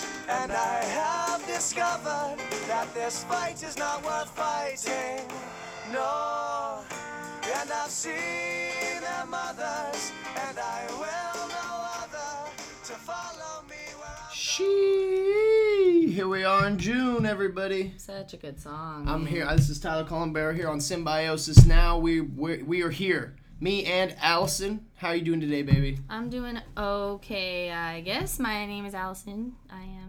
mothers, and I have discovered that this fight is not worth fighting. No, and I've seen their mothers, and I will no other to follow me where I'm She. Here we are in June, everybody. Such a good song. I'm man. here. This is Tyler Collenberry here on Symbiosis. Now we we we are here. Me and Allison. How are you doing today, baby? I'm doing okay, I guess. My name is Allison. I am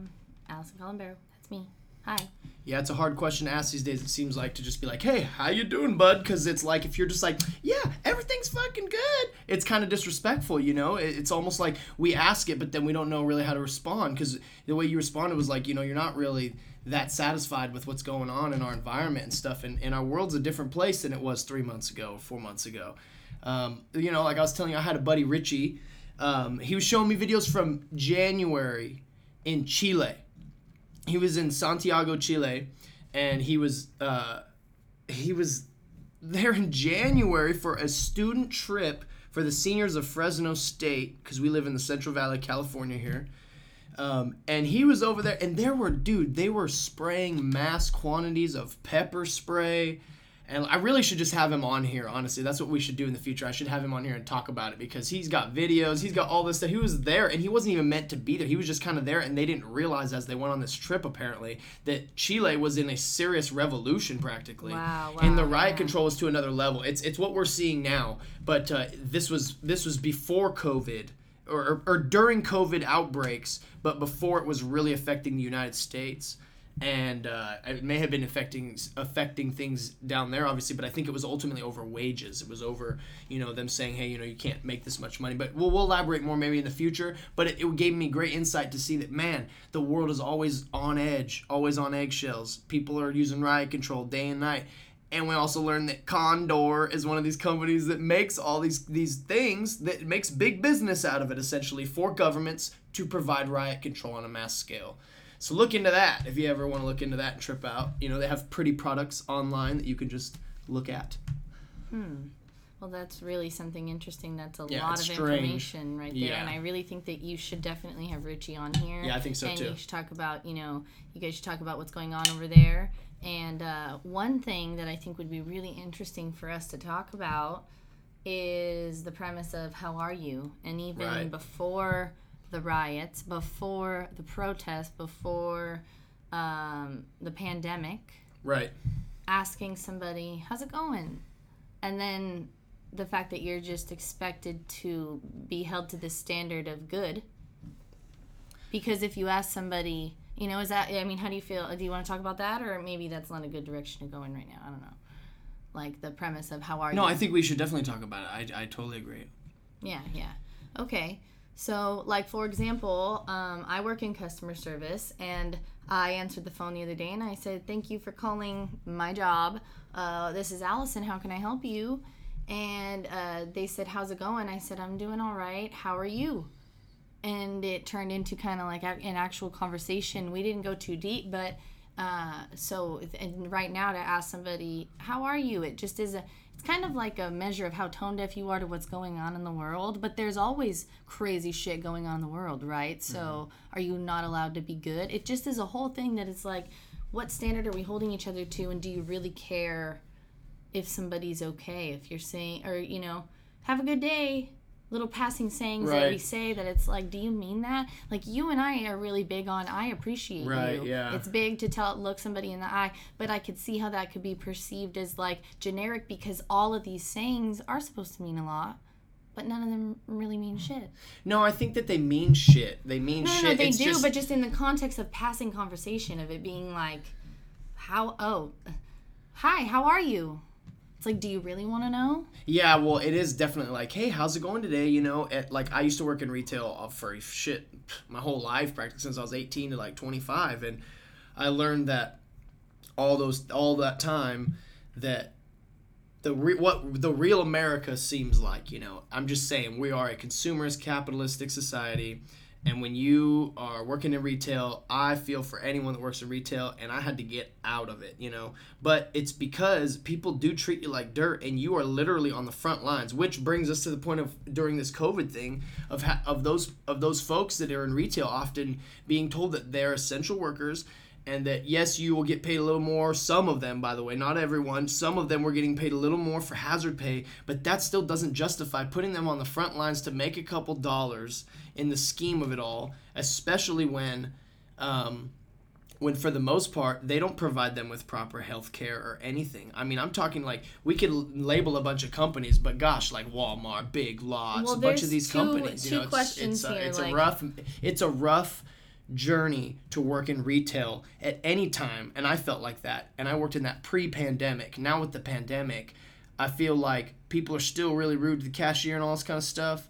Allison Collenbarrow. That's me. Hi. Yeah, it's a hard question to ask these days. It seems like to just be like, "Hey, how you doing, bud?" Because it's like if you're just like, "Yeah, everything's fucking good," it's kind of disrespectful, you know. It's almost like we ask it, but then we don't know really how to respond because the way you responded was like, you know, you're not really that satisfied with what's going on in our environment and stuff, and, and our world's a different place than it was three months ago, four months ago. Um, you know, like I was telling you, I had a buddy Richie. Um, he was showing me videos from January in Chile he was in Santiago, Chile, and he was uh, he was there in January for a student trip for the seniors of Fresno State because we live in the Central Valley, California here. Um, and he was over there, and there were dude, they were spraying mass quantities of pepper spray. And I really should just have him on here, honestly. That's what we should do in the future. I should have him on here and talk about it because he's got videos, he's got all this stuff. He was there and he wasn't even meant to be there. He was just kind of there and they didn't realize as they went on this trip apparently that Chile was in a serious revolution practically. Wow, and the riot yeah. control is to another level. It's it's what we're seeing now, but uh, this was this was before COVID or, or, or during COVID outbreaks, but before it was really affecting the United States. And uh, it may have been affecting affecting things down there, obviously, but I think it was ultimately over wages. It was over, you know, them saying, "Hey, you know, you can't make this much money." But we'll, we'll elaborate more maybe in the future. But it, it gave me great insight to see that, man, the world is always on edge, always on eggshells. People are using riot control day and night. And we also learned that Condor is one of these companies that makes all these these things that makes big business out of it essentially for governments to provide riot control on a mass scale. So look into that if you ever want to look into that and trip out. You know, they have pretty products online that you can just look at. Hmm. Well, that's really something interesting. That's a Yeah, lot of strange. information right there, Yeah. and I really think that you should definitely have Richie on here. Yeah, I think so, and too. you should talk about, you know, you guys should talk about what's going on over there. And uh, one thing that I think would be really interesting for us to talk about is the premise of how are you, and even Right. before the riots, before the protests, before um, the pandemic Right. asking somebody, how's it going? And then the fact that you're just expected to be held to the standard of good. Because if you ask somebody, you know, is that, I mean, how do you feel? Do you want to talk about that? Or maybe that's not a good direction to go in right now. I don't know. Like the premise of how are No, you? No, I think we should definitely talk about it. I, I totally agree. Yeah, yeah. Okay. So, like, for example, um, I work in customer service and I answered the phone the other day and I said, Thank you for calling my job. Uh, this is Allison. How can I help you? And uh, they said, How's it going? I said, I'm doing all right. How are you? And it turned into kind of like an actual conversation. We didn't go too deep, but uh, so and right now to ask somebody, How are you? It just is a it's kind of like a measure of how tone deaf you are to what's going on in the world but there's always crazy shit going on in the world right? So mm-hmm. are you not allowed to be good? It just is a whole thing that it's like what standard are we holding each other to and do you really care if somebody's okay if you're saying or you know have a good day little passing sayings that we say that it's like do you mean that like you and i are really big on i appreciate Right, you yeah. it's big to tell look somebody in the eye but i could see how that could be perceived as like generic because all of these sayings are supposed to mean a lot but none of them really mean shit No, I think that they mean shit. They mean no no, shit. no they It's do just- but just in the context of passing conversation of it being like how oh hi how are you it's like do you really want to know Yeah, well, it is definitely like, hey, how's it going today? You know, at, like I used to work in retail uh, for shit my whole life, practically since I was 18 to like 25, and I learned that all those all that time that the re- what the real America seems like. You know, I'm just saying we are a consumerist capitalistic society. And when you are working in retail, I feel for anyone that works in retail, and I had to get out of it, you know. But it's because people do treat you like dirt, and you are literally on the front lines. Which brings us to the point of during this COVID thing of ha- of those of those folks that are in retail often being told that they're essential workers and that yes you will get paid a little more some of them by the way not everyone some of them were getting paid a little more for hazard pay but that still doesn't justify putting them on the front lines to make a couple dollars in the scheme of it all especially when um, when for the most part they don't provide them with proper health care or anything. I mean i'm talking like we could l- label a bunch of companies but gosh like walmart big lots Well, a bunch of these two- companies two you know questions it's, a, here, it's like- a rough it's a rough journey to work in retail at any time and i felt like that and i worked in that pre-pandemic. Now with the pandemic i feel like people are still really rude to the cashier and all this kind of stuff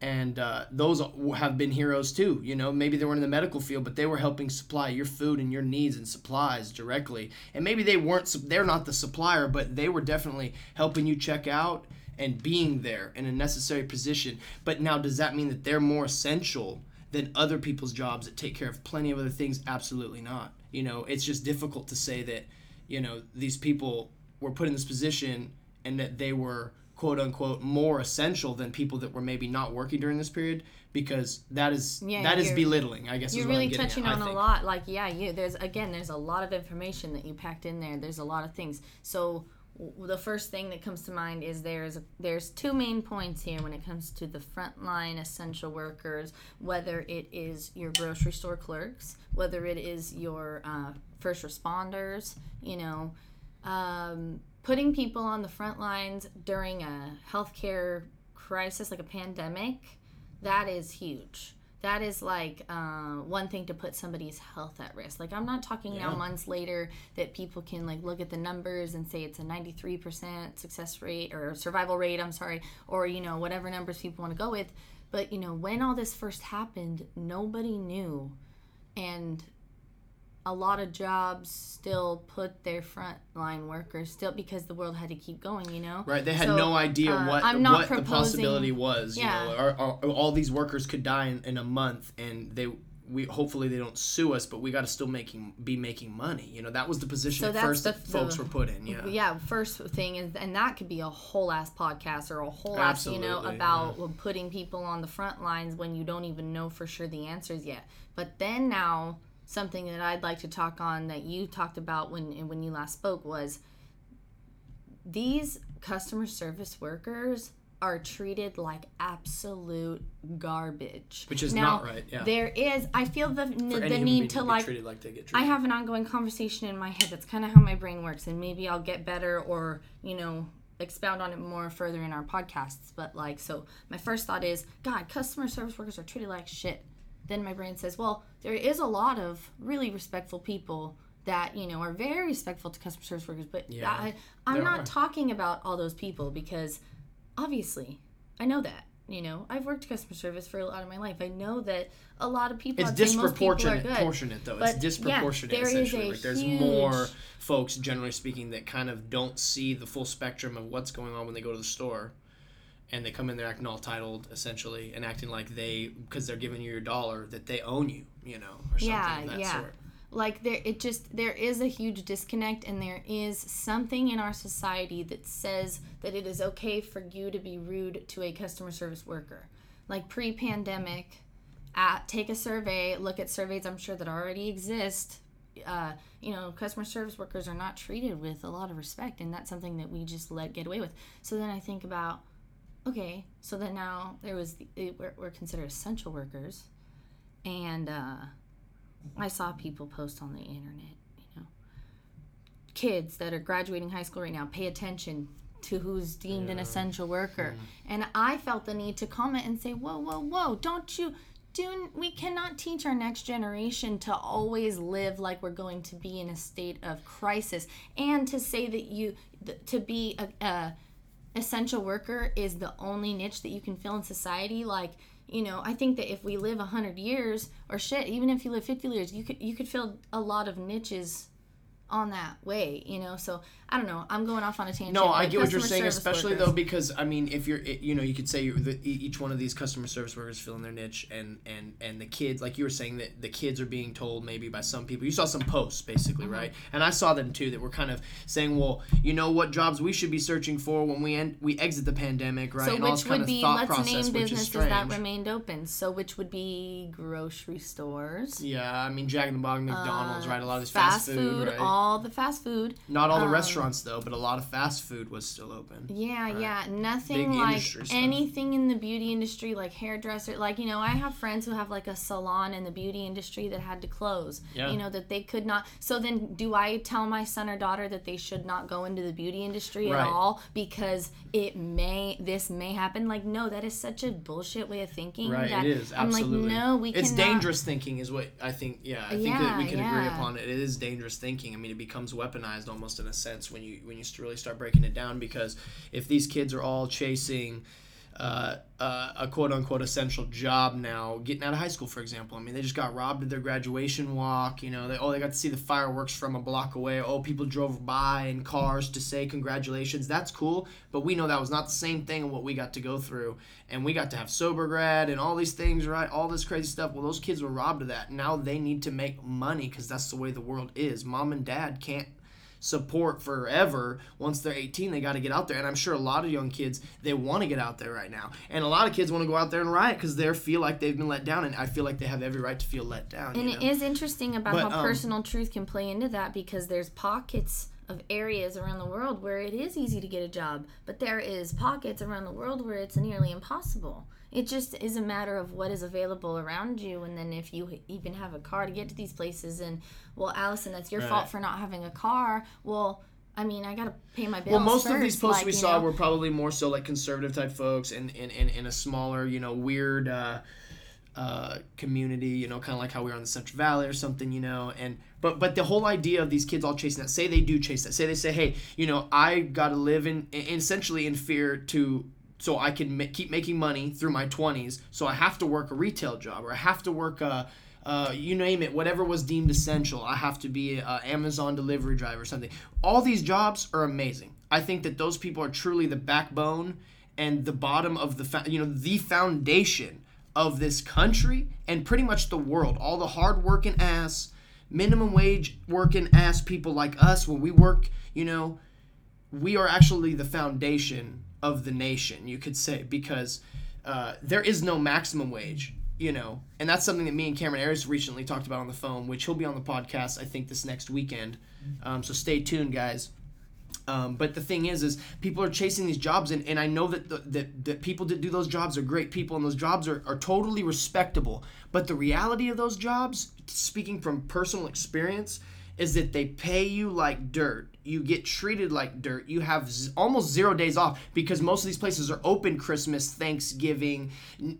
and uh, those have been heroes too you know? Maybe they weren't in the medical field but they were helping supply your food and your needs and supplies directly. And maybe they weren't, they're not the supplier but they were definitely helping you check out and being there in a necessary position. But now does that mean that they're more essential than other people's jobs that take care of plenty of other things? Absolutely not you know? It's just difficult to say that you know these people were put in this position and that they were quote unquote more essential than people that were maybe not working during this period because that is Yeah, that is belittling i guess You're is what I'm really touching at, on a lot. Like, yeah, you there's again, there's a lot of information that you packed in there. There's a lot of things. So w- the first thing that comes to mind is there's there's two main points here when it comes to the frontline essential workers, whether it is your grocery store clerks, whether it is your uh, first responders, you know, um, putting people on the front lines during a healthcare crisis like a pandemic, that is huge. That is like uh, one thing to put somebody's health at risk. Like I'm not talking now months later that people can like look at the numbers and say it's a 93% success rate or survival rate. I'm sorry, or you know whatever numbers people want to go with. But you know when all this first happened, nobody knew, and a lot of jobs still put their frontline workers still because the world had to keep going. You know, Right, they had So, no idea uh, what I'm not what the possibility was. You Yeah. know, or, or, all these workers could die in, in a month, and they we hopefully they don't sue us, but we got to still making be making money. You know, that was the position So first the- that folks the- were put in. Yeah, yeah first thing is and that could be a whole ass podcast or a whole ass you know Absolutely, about putting people on the front lines when you don't even know for sure the answers yet but then now something that i'd like to talk on that you talked about when when you last spoke was these customer service workers are treated like absolute garbage Which is now, not right, yeah. there is i feel the, the being need to be like treated like they get I have an ongoing conversation in my head. That's kind of how my brain works, and maybe I'll get better or you know expound on it more further in our podcasts. But like, so my first thought is, God, customer service workers are treated like shit. Then my brain says, well, there is a lot of really respectful people that you know are very respectful to customer service workers. But Yeah, I, I'm not are. talking about all those people because obviously I know that. You know, I've worked customer service for a lot of my life. I know that a lot of people. It's I'd say most people are disproportionate, good. proportionate though. But, it's yeah, disproportionate. there is essentially, a like there's huge- more folks, generally speaking, that kind of don't see the full spectrum of what's going on when they go to the store, and they come in there acting all titled, essentially, and acting like they, because they're giving you your dollar, that they own you, you know, or something yeah of that yeah. sort. like there it just there is a huge disconnect and there is something in our society that says that it is okay for you to be rude to a customer service worker. Like pre-pandemic at, take a survey look at surveys i'm sure that already exist. Uh, you know customer service workers are not treated with a lot of respect and that's something that we just let get away with. So then i think about okay so then now there was the, it- we're, we're considered essential workers and uh, I saw people post on the internet, you know, kids that are graduating high school right now, pay attention to who's deemed an essential worker. And I felt the need to comment and say, whoa, whoa, whoa, don't you. Do, we cannot teach our next generation to always live like we're going to be in a state of crisis and to say that you th- to be a, a essential worker is the only niche that you can fill in society like you know i think that if we live 100 years or shit even if you live 50 years you could you could fill a lot of niches on that way, you know. So I don't know. I'm going off on a tangent. No, I get what you're saying, especially workers- though because I mean, if you're, you know, you could say you're the, each one of these customer service workers filling their niche, and and and the kids, like you were saying, that the kids are being told maybe by some people. You saw some posts basically, Mm-hmm. right? And I saw them too that were kind of saying, well, you know, what jobs we should be searching for when we end, we exit the pandemic, right? So and all which would be let's process, name businesses that remained open. So which would be grocery stores. yeah, I mean, Jack in the Box, McDonald's, uh, right? A lot of these Fast, fast, food, right? all the fast food. Not all the um, restaurants though, but a lot of fast food was still open. Yeah, yeah. Nothing Big like anything in the beauty industry, like hairdresser. Like, you know, I have friends who have like a salon in the beauty industry that had to close. Yeah. You know, that they could not. So then do I tell my son or daughter that they should not go into the beauty industry Right. at all because it may, this may happen? Like, no, that is such a bullshit way of thinking. Right, that it is I'm absolutely. like, no, we can It's cannot- dangerous thinking, is what I think. Yeah, I think that we Yeah, can agree upon it. It is dangerous thinking. I mean, it becomes weaponized almost in a sense when you when you really start breaking it down. Because if these kids are all chasing. Uh, uh, a quote unquote essential job now, getting out of high school, for example. I mean, they just got robbed at their graduation walk. You know, they oh they got to see the fireworks from a block away. Oh, people drove by in cars to say congratulations. That's cool, but we know that was not the same thing of what we got to go through, and we got to have sober grad and all these things, right? All this crazy stuff. Well, those kids were robbed of that. Now they need to make money because that's the way the world is. Mom and dad can't support forever. Once they're 18 they got to get out there. And i'm sure a lot of young kids they want to get out there right now. And a lot of kids want to go out there and riot because they feel like they've been let down and i feel like they have every right to feel let down And you know? is interesting about But, how um, personal truth can play into that because there's pockets of areas around the world where it is easy to get a job, but there is pockets around the world where it's nearly impossible. It just is a matter of what is available around you, and then if you even have a car to get to these places. And well, Allison, that's your Right. fault for not having a car. Well, I mean, I gotta pay my bills. well most of these posts like, we saw know? were probably more so like conservative type folks and in, in, in a smaller you know weird uh, uh, community, you know, kind of like how we are in the Central Valley or something, you know, and but but the whole idea of these kids all chasing that, say they do chase that, say they say, hey, you know, I got to live in, in essentially in fear to so I can ma- keep making money through my 20s, so I have to work a retail job or I have to work a uh, you name it, whatever was deemed essential. I have to be a Amazon delivery driver or something. All these jobs are amazing. I think that those people are truly the backbone and the bottom of the fa- you know the foundation of this country and pretty much the world. All the hard working ass, minimum wage working ass people like us, when we work, you know, we are actually the foundation of the nation, you could say, because uh, there is no maximum wage, you know, and that's something that me and Cameron Ayers recently talked about on the phone, which he'll be on the podcast, I think, this next weekend. Um, so stay tuned, guys. Um, but the thing is, is people are chasing these jobs, and, and I know that the, that that people that do those jobs are great people, and those jobs are, are totally respectable. But the reality of those jobs, speaking from personal experience, is that they pay you like dirt. You get treated like dirt. You have z- almost zero days off because most of these places are open Christmas, Thanksgiving,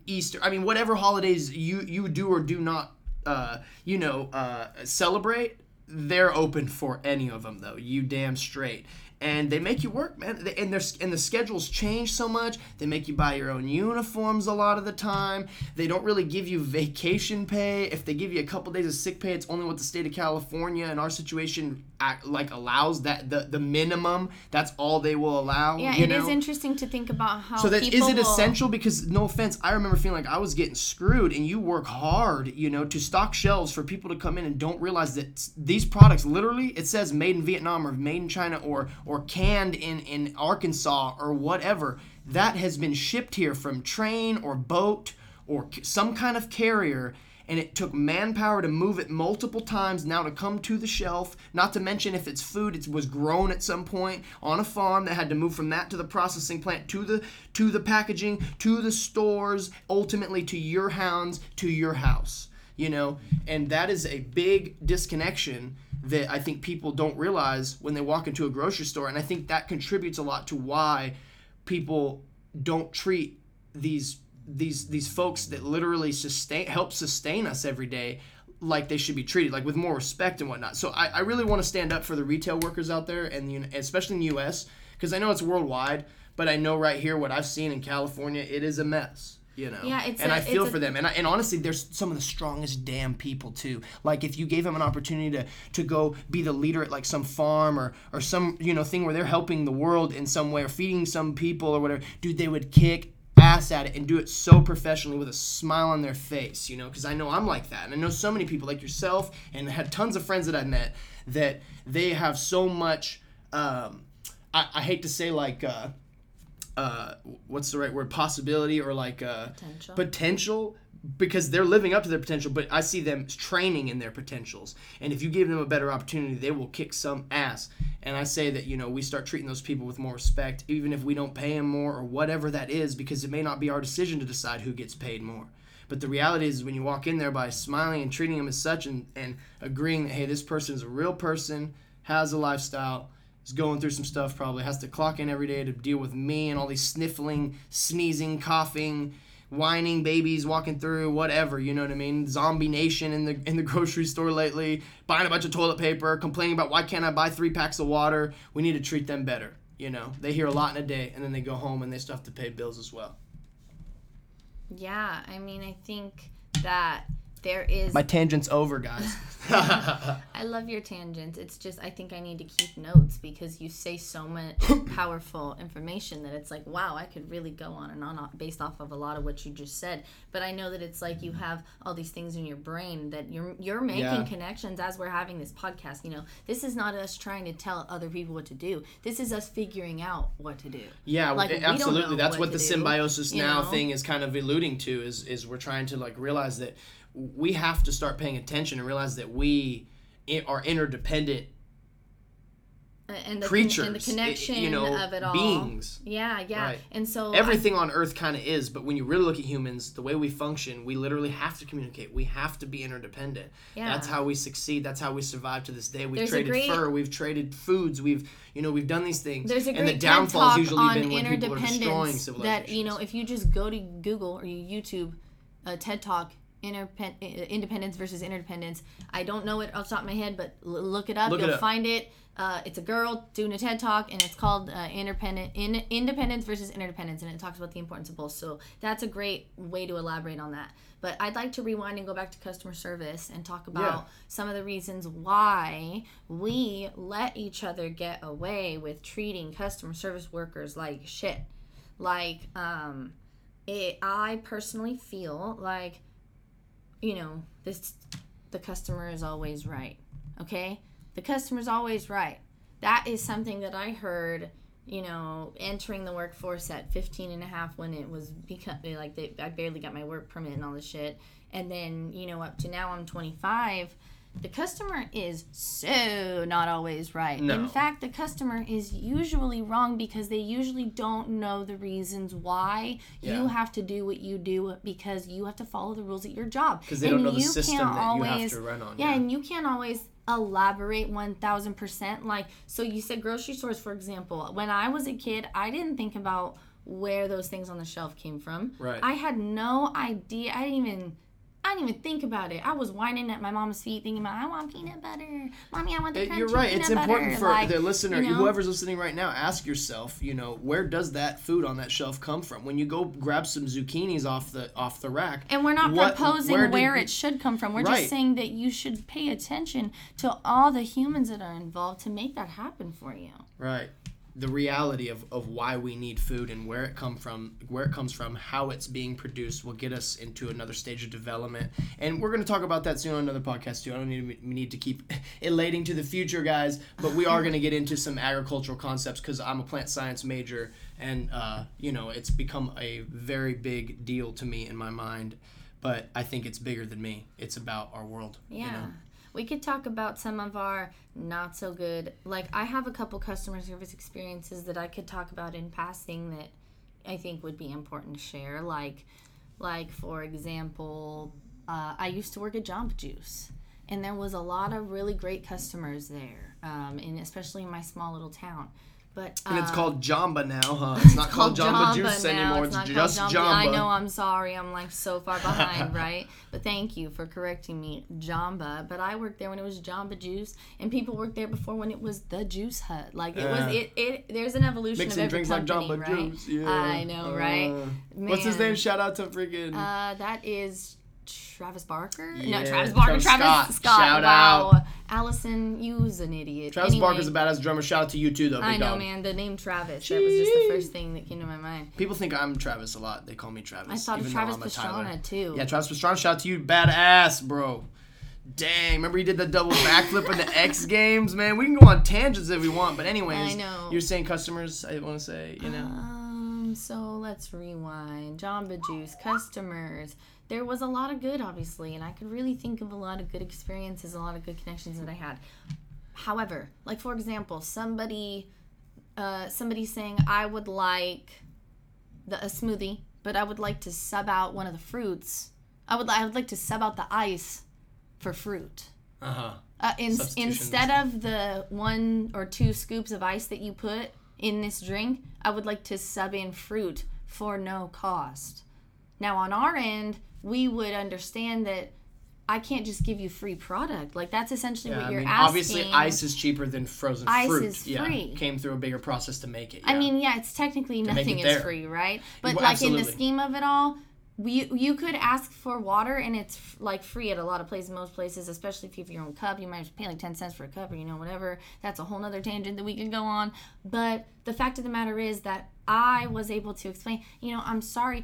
Easter. I mean, whatever holidays you you do or do not, uh, you know, uh, celebrate they're open for any of them though you damn straight and they make you work man They- and their and the schedules change so much they make you buy your own uniforms a lot of the time they don't really give you vacation pay if they give you a couple days of sick pay it's only what the state of california in our situation act, like allows that the the minimum that's all they will allow Yeah, it is know? interesting to think about how. So that is it will- essential? Because no offense, I remember feeling like I was getting screwed, and you work hard, you know, to stock shelves for people to come in and don't realize that these products literally it says made in Vietnam or made in China or or canned in in Arkansas or whatever. That has been shipped here from train or boat or some kind of carrier and it took manpower to move it multiple times now to come to the shelf not to mention if it's food it was grown at some point on a farm that had to move from that to the processing plant to the to the packaging to the stores ultimately to your hounds to your house you know and that is a big disconnection that i think people don't realize when they walk into a grocery store and i think that contributes a lot to why people don't treat these these these folks that literally sustain help sustain us every day like they should be treated like with more respect and whatnot. So i, I really want to stand up for the retail workers out there and the, especially in the us because i know it's worldwide but i know right here what i've seen in california it is a mess you know. Yeah, it's and a- I feel it's a- for them, and I, and honestly, they're some of the strongest damn people too. Like if you gave them an opportunity to to go be the leader at like some farm or or some you know thing where they're helping the world in some way or feeding some people or whatever, dude, they would kick ass at it and do it so professionally with a smile on their face, you know, because I know I'm like that. And I know so many people like yourself and had tons of friends that I met that they have so much um, I, I hate to say like uh, uh, what's the right word? Possibility or like uh, Potential. potential? Because they're living up to their potential but i see them training in their potentials. And if you give them a better opportunity they will kick some ass. And i say that you know we start treating those people with more respect even if we don't pay them more or whatever that is because it may not be our decision to decide who gets paid more. But the reality is when you walk in there by smiling and treating them as such and, and agreeing that hey this person is a real person has a lifestyle is going through some stuff probably has to clock in every day to deal with me and all these sniffling sneezing coughing whining babies walking through whatever you know what i mean? Zombie nation in the in the grocery store lately buying a bunch of toilet paper complaining about why can't i buy three packs of water? We need to treat them better you know? They hear a lot in a day and then they go home and they still have to pay bills as well. Yeah, I mean, I think that there is. my tangent's over guys I love your tangents. It's just I think I need to keep notes because you say so much powerful information that it's like, wow, I could really go on and on uh, based off of a lot of what you just said. But I know that it's like you have all these things in your brain that you're you're making Yeah. connections as we're having this podcast. You know, this is not us trying to tell other people what to do. This is us figuring out what to do. Yeah, Like, it- absolutely. That's what what, the do, symbiosis you now know? thing is kind of alluding to. Is is we're trying to like realize that we have to start paying attention and realize that we are interdependent And the con- creatures, and the i- connection you know, of it all. beings. Yeah, yeah. Right. And so I Everything on Earth kind of is, but when you really look at humans, the way we function, we literally have to communicate. We have to be interdependent. Yeah. That's how we succeed. That's how we survive to this day. We've There's traded great- fur. We've traded foods. We've you know we've done these things. There's a and great the TED downfall's usually on been when people are destroying interdependence civilizations. that you know if you just go to Google or you YouTube uh, TED Talk interpen- independence versus interdependence. I don't know it off the top of my head, but l- look it up. Look You'll up. find it. Uh, it's a girl doing a TED Talk, and it's called uh, independent in, independence versus interdependence, and it talks about the importance of both. So that's a great way to elaborate on that. But I'd like to rewind and go back to customer service and talk about Yeah. some of the reasons why we let each other get away with treating customer service workers like shit. Like, um, it, I personally feel like, you know, this the customer is always right. Okay, the customer's always right. That is something that I heard. You know, entering the workforce at 15 and a half when it was because like they, I barely got my work permit and all this shit. And then, you know, up to now I'm 25 the customer is so not always right. No. In fact, the customer is usually wrong because they usually don't know the reasons why Yeah. you have to do what you do because you have to follow the rules at your job. 'Cause they don't know the system that you have always- to run on, Yeah, yeah. and you can't always elaborate 1000%. Like, so you said grocery stores, for example. When I was a kid, I didn't think about where those things on the shelf came from. Right. I had no idea. I didn't even. I didn't even think about it. I was whining at my mom's feet, thinking about, I want peanut butter, mommy, I want the crunchy You're right. peanut It's important butter." for Like, the listener, you know? whoever's listening right now. Ask yourself, you know, where does that food on that shelf come from? When you go grab some zucchinis off the off the rack, And we're not what- proposing where where, it should come from. We're Right. just saying that you should pay attention to all the humans that are involved to make that happen for you. Right. The reality of, of why we need food and where it come from, where it comes from, how it's being produced will get us into another stage of development. And we're going to talk about that soon on another podcast too. I don't need we need to keep elating to the future, guys, but we are going to get into some agricultural concepts because I'm a plant science major, and uh, you know it's become a very big deal to me in my mind. But I think it's bigger than me. It's about our world. Yeah. You know? We could talk about some of our not so good. Like, I have a couple customer service experiences that I could talk about in passing that I think would be important to share. Like, like for example, uh, I used to work at Jamba Juice, and there was a lot of really great customers there, um, and especially in my small little town. But And it's uh, called Jamba now, huh? It's not called, Jamba, Juice now. anymore. It's, not just called Jamba. I know. I'm sorry. I'm like so far behind, right? But thank you for correcting me, Jamba. But I worked there when it was Jamba Juice, and people worked there before when it was the Juice Hut. Like it was. It. It. There's an evolution Mixing of every drinks like Jamba right? Juice. Yeah. I know, right? Uh, What's his name? Shout out to freaking. Uh, that is Travis Barker. Yeah, no, Travis Barker. Travis Travis, Scott. Scott. Shout wow. out. Allison, you's an idiot. Travis anyway, Barker's a badass drummer. Shout out to you too, though. Big I know, dog. man. The name Travis. That was just the first thing that came to my mind. People think I'm Travis a lot. They call me Travis. I thought of Travis. Pastrana too. Yeah, Travis Pastrana. Shout out to you, badass, bro. Dang, remember he did the double backflip in the X Games, man. We can go on tangents if we want, but anyways, I know. you're saying customers. I want to say, you know, uh, Um, so let's rewind. Jamba Juice, customers. There was a lot of good, obviously, and I could really think of a lot of good experiences, a lot of good connections that I had. However, like for example, somebody, uh, somebody saying I would like the a smoothie, but I would like to sub out one of the fruits. I would I would like to sub out the ice for fruit. uh huh. Uh, in, instead of the one or two scoops of ice that you put in this drink, I would like to sub in fruit for no cost. Now, on our end, we would understand that I can't just give you free product. Like that's essentially Yeah, what you're mean, asking. obviously, ice is cheaper than frozen Ice fruit. is yeah, free. came through a bigger process to make it. I mean, yeah, it's technically make nothing it is free, right? But Well, like in the scheme of it all, we, you could ask for water and it's f- like free at a lot of places, most places, especially if you have your own cup. You might have to pay like 10 cents for a cup or, you know, whatever. That's a whole nother tangent that we could go on. But the fact of the matter is that I was able to explain, you know, I'm sorry,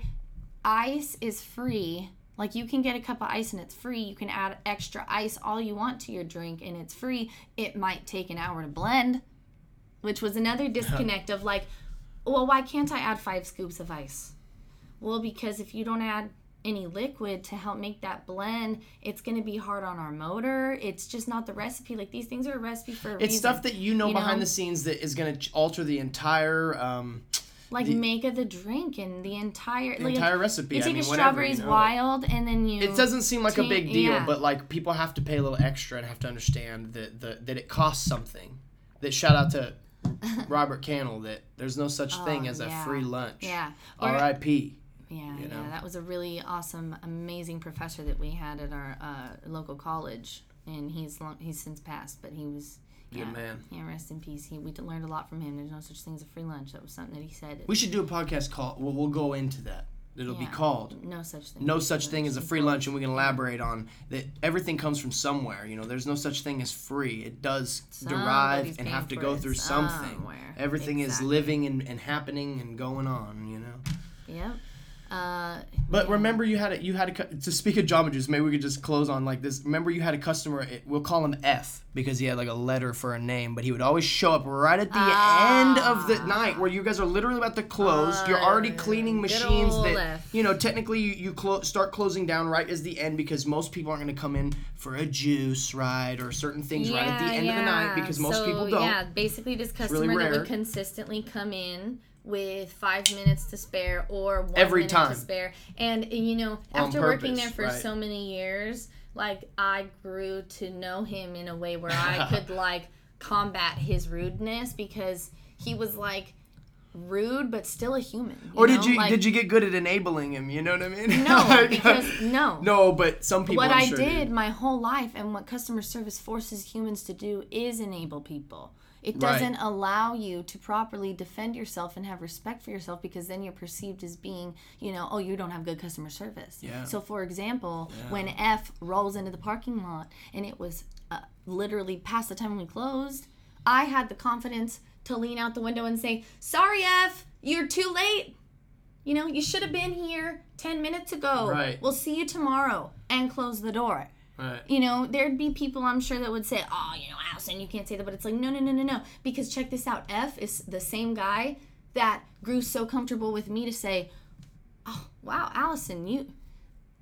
ice is free. Like you can get a cup of ice and it's free. You can add extra ice all you want to your drink and it's free. It might take an hour to blend, which was another disconnect of like, well, why can't I add five scoops of ice? Well, because if you don't add any liquid to help make that blend, it's going to be hard on our motor. It's just not the recipe. Like these things are a recipe for a it's reason. stuff that you know you behind know? the scenes that is going to alter the entire. Um, like make of the drink and the entire the like, entire recipe. You I mean, a whatever, strawberries you know, wild and then you. It doesn't seem like a big deal, yeah. but like people have to pay a little extra and have to understand that the, that it costs something. That shout out to Robert Cannell that there's no such thing Oh, as a free lunch. Yeah. R.I.P. Yeah, you know? yeah, that was a really awesome, amazing professor that we had at our uh, local college, and he's long, he's since passed, but he was. Yeah, man. Yeah, rest in peace. He we learned a lot from him. There's no such thing as a free lunch. That was something that he said. We should do a podcast called. We'll, we'll go into that. It'll be called no such thing. no such thing as a free lunch, and we can elaborate on that. Everything comes from somewhere. You know, there's no such thing as free. It does derive and have to go through something. somewhere. Everything is living and, and happening and going on. You know. Yep. Uh, But remember, you had a, you had a, to speak of Jamba Juice. Maybe we could just close on like this. Remember, you had a customer. We'll call him F because he had like a letter for a name, but he would always show up right at the end of the night where you guys are literally about to close. You're already cleaning machines that F. you know. Technically, you, you clo- start closing down right as the end because most people aren't going to come in for a juice right or certain things right at the end of the night because most so, people don't. Yeah, basically this customer really that would consistently come in with five minutes to spare or one Every minute time. to spare. And you know, after working there for right. so many years, like I grew to know him in a way where I could like combat his rudeness because he was like rude but still a human. Or did know? you Like, did you get good at enabling him? You know what I mean? No, Like, because no. no, but some people. what I sure did my whole life and what customer service forces humans to do is enable people. It doesn't allow you to properly defend yourself and have respect for yourself because then you're perceived as being, you know, oh, you don't have good customer service. Yeah. So, for example, when F rolls into the parking lot and it was uh, literally past the time we closed, I had the confidence to lean out the window and say, Sorry, F, you're too late. You know, you should have been here 10 minutes ago. Right. We'll see you tomorrow and close the door. Right. You know, there'd be people I'm sure that would say, oh, you know, Allison, you can't say that. But it's like, no, no, no, no, no. Because check this out. F is the same guy that grew so comfortable with me to say, oh, wow, Allison, you.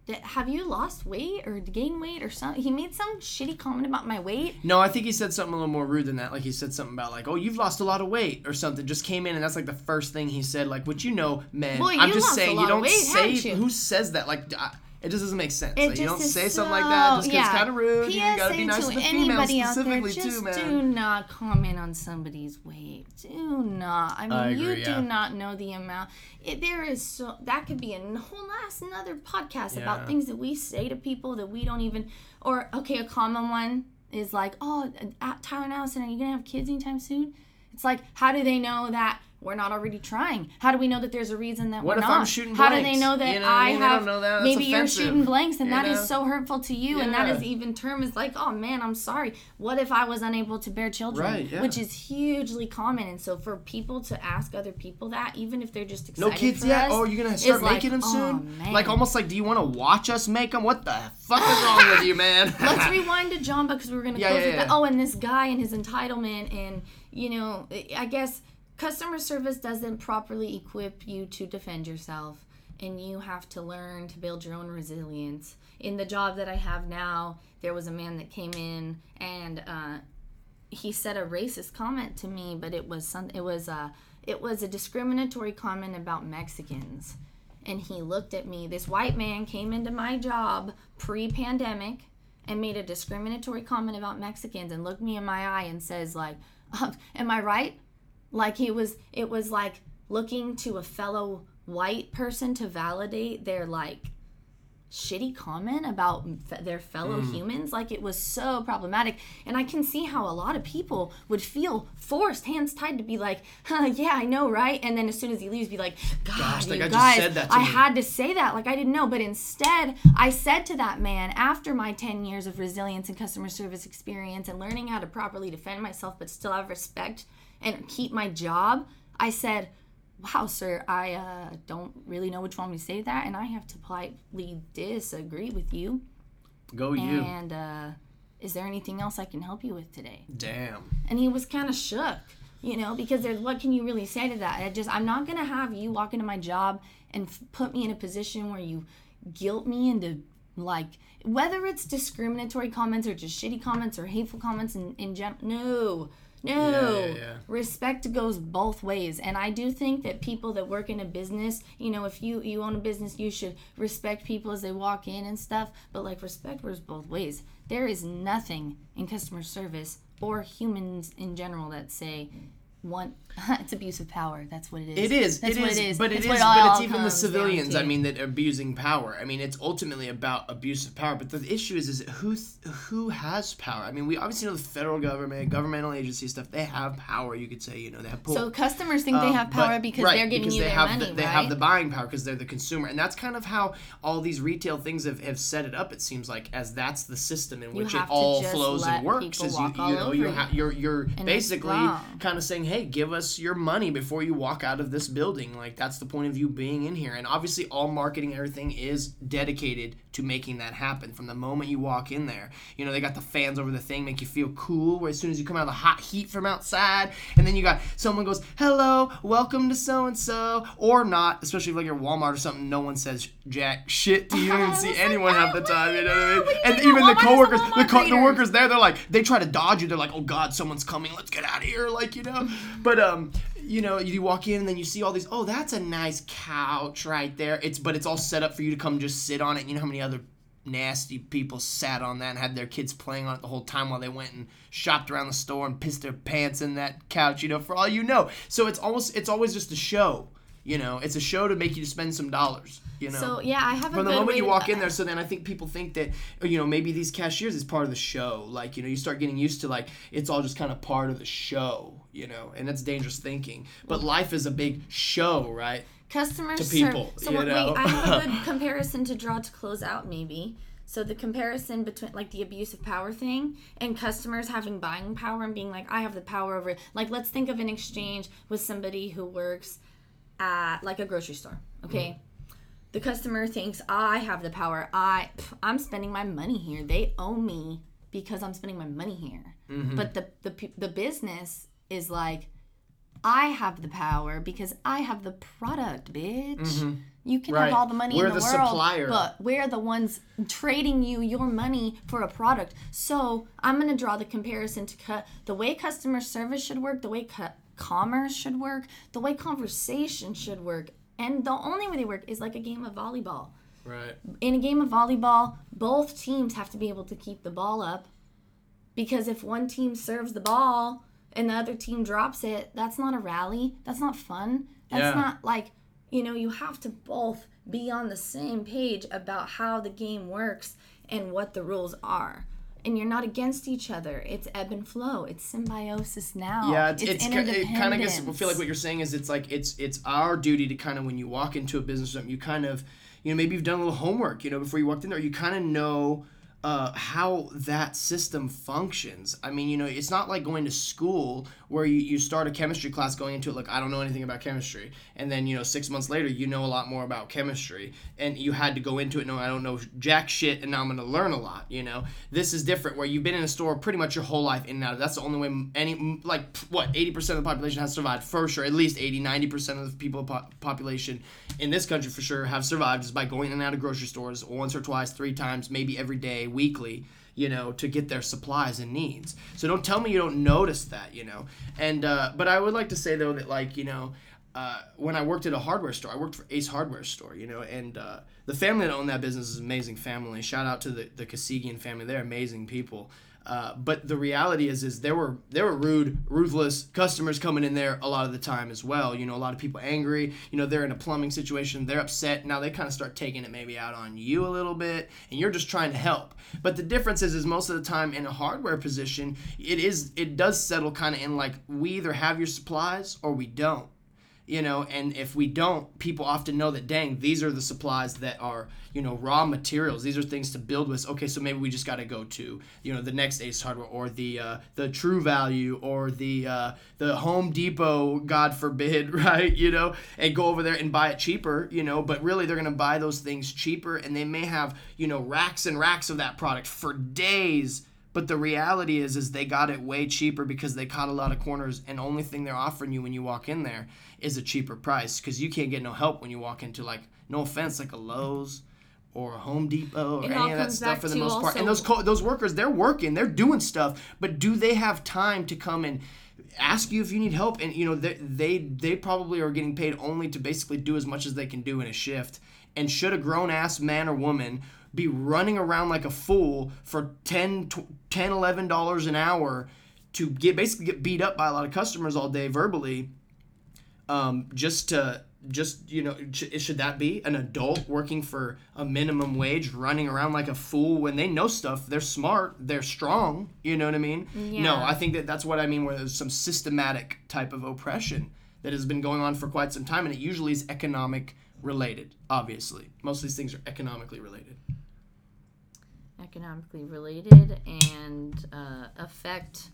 Have you lost weight or gained weight or something? He made some shitty comment about my weight. No, I think he said something a little more rude than that. Like he said something about like, "Oh, you've lost a lot of weight" or something. Just came in and that's like the first thing he said. Like, what you know, man. Boy, I'm just saying you don't weight, say who says that. Like, I, It just doesn't make sense. It Like, you don't say something like that just 'cause yeah. it's kind of rude. You gotta be nice to to the anybody females out there, specifically just too, man. do not comment on somebody's weight. Do not. I mean, I you agree, do not know the amount. It, there is so that could be a whole last another podcast Yeah. about things that we say to people that we don't even. Or okay, a common one is like, oh, uh, Tyler and Allison, are you gonna have kids anytime soon? It's like, how do they know that? We're not already trying. How do we know that there's a reason that What we're not? What if not? I'm shooting How do they blanks? know that You know I I mean? Have? know that. Maybe you're shooting blanks, and You that is know? so hurtful to you, and that is even term is like, oh man, I'm sorry. What if I was unable to bear children? Right, yeah. Which is hugely common, and so for people to ask other people that, even if they're just excited No kids yet? us, Oh, you're gonna is start like, making them oh, soon? man. Like almost like, do you want to watch us make them? What the fuck is wrong with you, man? Let's rewind to John because we were going to Yeah, close yeah, with yeah. that. Oh, and this guy and his entitlement, and you know, I guess customer service doesn't properly equip you to defend yourself, and you have to learn to build your own resilience. In the job that I have now, there was a man that came in and uh, he said a racist comment to me, but it was some, it was a it was a discriminatory comment about Mexicans. And he looked at me. This white man came into my job pre-pandemic and made a discriminatory comment about Mexicans and looked me in my eye and says like, "Am I right?" Like he was it was like looking to a fellow white person to validate their like shitty comment about f- their fellow Mm. humans. Like it was so problematic. And i can see how a lot of people would feel forced hands tied to be like huh, yeah i know right? And then as soon as he leaves be like god Gosh, you just guys said that to i me." had to say that. Like i didn't know. But instead i said to that man after my 10 years of resilience and customer service experience and learning how to properly defend myself but still have respect and keep my job i said wow, sir, I uh, don't really know which one to say that, and I have to politely disagree with you. Go you. And uh, is there anything else I can help you with today? Damn. And he was kind of shook, you know, because there's what can you really say to that? I just I'm not gonna have you walk into my job and f- put me in a position where you guilt me into like whether it's discriminatory comments or just shitty comments or hateful comments in in gen- no. No. Yeah, yeah, yeah. Respect goes both ways. And I do think that people that work in a business, you know, if you you own a business, you should respect people as they walk in and stuff, but like respect goes both ways. There is nothing in customer service or humans in general that say one it's abuse of power. That's what it is. It is. That's it what is, it is. But it That's is. what But it's even the civilians. I mean, that are abusing power. I mean, it's ultimately about abuse of power. But the issue is, is who who has power? I mean, we obviously know the federal government, governmental agency stuff. They have power. You could say, you know, they have pull. so customers think they Um, have power but- because right, they're giving because you they their have money, the, they right? have the buying power because they're the consumer, and that's kind of how all these retail things have, have set it up. It seems like as that's the system in which it all flows and works. Is you, you know you ha- you're you're basically kind of saying, hey, give us your money before you walk out of this building. Like that's the point of you being in here, and obviously all marketing everything is dedicated to making that happen from the moment you walk in there. You know they got the fans over the thing, make you feel cool. Where as soon as you come out of the hot heat from outside, and then you got someone goes, hello, welcome to so and so, or not, especially if like you're Walmart or something. No one says jack shit to you. You don't see anyone have the "Oh, time. You know what I mean? And even the Walmart a coworkers, the, co- the workers there, they're like, they try to dodge you. They're like, oh God, someone's coming. Let's get out of here. Like, you know. But um, you know, you walk in and then you see all these. Oh, that's a nice couch right there. It's but it's all set up for you to come just sit on it. You know how many other nasty people sat on that and had their kids playing on it the whole time while they went and shopped around the store and pissed their pants in that couch. You know, for all you know. So it's almost it's always just a show. You know, it's a show to make you spend some dollars. You know. So yeah, I have a From the moment you walk in there, so then I think people think that you know maybe these cashiers is part of the show. Like you know, you start getting used to like it's all just kind of part of the show. You know, and that's dangerous thinking. But life is a big show, right? customer to ser- people, So you wait, know? I have a good comparison to draw to close out, maybe. So the comparison between like the abuse of power thing and customers having buying power and being like, I have the power over. It. Like, let's think of an exchange with somebody who works at like a grocery store. Okay. The customer thinks I have the power. I pff, I'm spending my money here. They owe me because I'm spending my money here. Mm-hmm. But the the the business is like I have the power because I have the product, bitch. You can Mm-hmm. Right. have all the money We're in the, the world, supplier. but we're the ones trading you your money for a product. So I'm gonna draw the comparison to cut the way customer service should work, the way co- commerce should work, the way conversation should work, and the only way they work is like a game of volleyball. Right. In a game of volleyball, both teams have to be able to keep the ball up because if one team serves the ball and the other team drops it, that's not a rally. That's not fun. That's Yeah. not like, you know, you have to both be on the same page about how the game works and what the rules are. And you're not against each other. It's ebb and flow. It's symbiosis now. Yeah, it's, it's, ki- it kind of gets. I feel like what you're saying is it's like it's it's our duty to kind of when you walk into a business you kind of, you know, maybe you've done a little homework, you know, before you walked in there, you kind of know. Uh, how that system functions. I mean, you know, it's not like going to school where you, you start a chemistry class going into it like I don't know anything about chemistry, and then you know six months later you know a lot more about chemistry, and you had to go into it no I don't know jack shit, and now I'm gonna learn a lot. You know, this is different where you've been in a store pretty much your whole life in and out. That's the only way any like what 80% of the population has survived for sure. At least 80, 90% of the people po- population in this country for sure have survived just by going in and out of grocery stores once or twice, three times, maybe every day, weekly you know, to get their supplies and needs. So don't tell me you don't notice that, you know. And uh, but I would like to say though that like you know, uh, when I worked at a hardware store, I worked for Ace Hardware Store, you know, and uh, the family that owned that business is an amazing family. Shout out to the the Kasigian family; they're amazing people. Uh, but the reality is, is there were there were rude, ruthless customers coming in there a lot of the time as well. You know, a lot of people angry. You know, they're in a plumbing situation, they're upset. Now they kind of start taking it maybe out on you a little bit, and you're just trying to help. But the difference is, is most of the time in a hardware position, it is it does settle kind of in like we either have your supplies or we don't you know and if we don't people often know that dang these are the supplies that are you know raw materials. These are things to build with. Okay so maybe we just got to go to you know the next ace hardware or the uh, the true value or the uh, the home depot god forbid right you know and go over there and buy it cheaper you know but really they're going to buy those things cheaper and they may have you know racks and racks of that product for days but the reality is, is they got it way cheaper because they caught a lot of corners, and only thing they're offering you when you walk in there is a cheaper price because you can't get no help when you walk into like, no offense, like a Lowe's or a Home Depot or It any of that stuff for the most part. And those co- those workers, they're working, they're doing stuff, but do they have time to come and ask you if you need help? And you know, they they they probably are getting paid only to basically do as much as they can do in a shift. And should a grown ass man or woman be running around like a fool for 10 tw- 10 11 dollars an hour to get basically get beat up by a lot of customers all day verbally um, just to just you know sh- should that be an adult working for a minimum wage running around like a fool when they know stuff they're smart they're strong you know what i mean? No i think that that's what i mean where there's some systematic type of oppression that has been going on for quite some time and it usually is economic related obviously. Most of these things are economically related economically related and uh, affect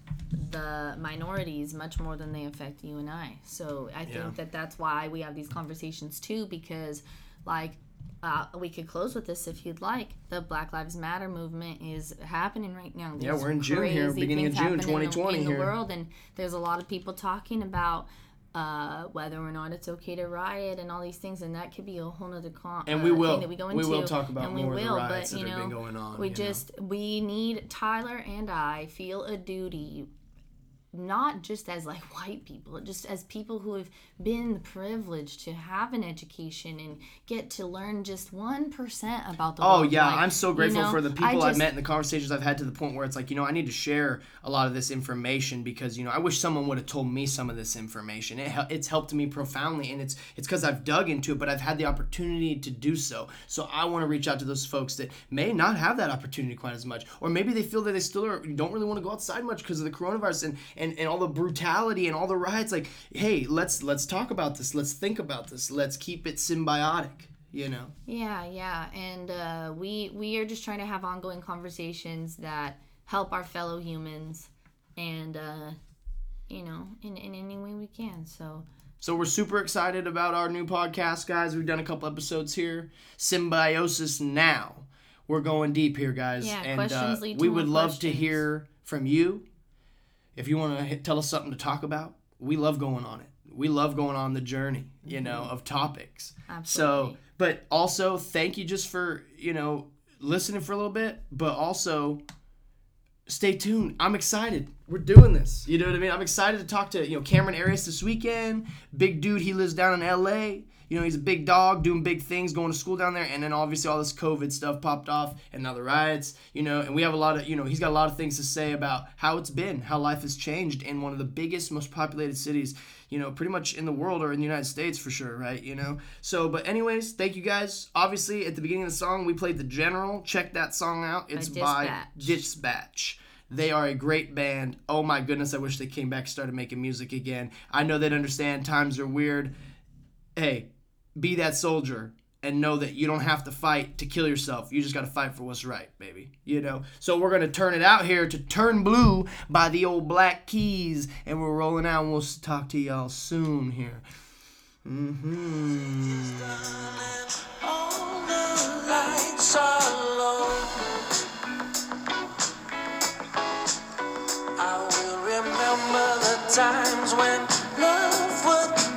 the minorities much more than they affect you and I. So I think Yeah. that that's why we have these conversations too, because like uh, we could close with this if you'd like. The Black Lives Matter movement is happening right now. Yeah, we're in June here, beginning of June, happening in the- 2020 in the world, and there's a lot of people talking about uh, whether or not it's okay to riot and all these things, and that could be a whole nother con. And uh, will. thing that we go into. We will talk about and we more the will, riots but, that you have been know, going on, We you know. just we need Tyler and I feel a duty not just as like white people, just as people who have been privileged to have an education and get to learn just one percent about the Oh world. yeah, Like, I'm so you grateful know, for the I people I've met and the conversations I've had to the point where it's like, you know, I need to share a lot of this information because you know I wish someone would have told me some of this information. It it's helped me profoundly, and it's it's because I've dug into it, but I've had the opportunity to do so. So I want to reach out to those folks that may not have that opportunity quite as much, or maybe they feel that they still are, don't really want to go outside much because of the coronavirus and, and and all the brutality and all the riots. Like, hey, let's let's talk about this. Let's think about this. Let's keep it symbiotic. You know. Yeah, yeah, and uh, we we are just trying to have ongoing conversations that help our fellow humans, and uh, you know, in in any way we can. So So we're super excited about our new podcast, guys. We've done a couple episodes here. Symbiosis now. We're going deep here, guys. Yeah, and questions uh, lead to we would love to hear from you. If you want to tell us something to talk about, we love going on it. We love going on the journey, you know, of topics. Mm-hmm. Absolutely. So, but also thank you just for, you know, listening for a little bit, but also stay tuned. I'm excited. We're doing this. You know what I mean? I'm excited to talk to, you know, Cameron Arias this weekend. Big dude, he lives down in LA. You know, he's a big dog doing big things, going to school down there, and then obviously all this COVID stuff popped off, and now the riots. You know, and we have a lot of you know he's got a lot of things to say about how it's been, how life has changed in one of the biggest, most populated cities you know, pretty much in the world or in the United States for sure, right? You know. So, but anyways, thank you guys. Obviously, at the beginning of the song, we played the General. Check that song out. It's by Dispatch. They are a great band. Oh my goodness, I wish they came back and started making music again. I know they'd understand times are weird. Hey, be that soldier and know that you don't have to fight to kill yourself. You just got to fight for what's right, baby. You know. So we're gonna turn it out here to "Turn Blue" by the Old Black Keys, and we're rolling out. and We'll talk to y'all soon here. Mm-hmm. times when love would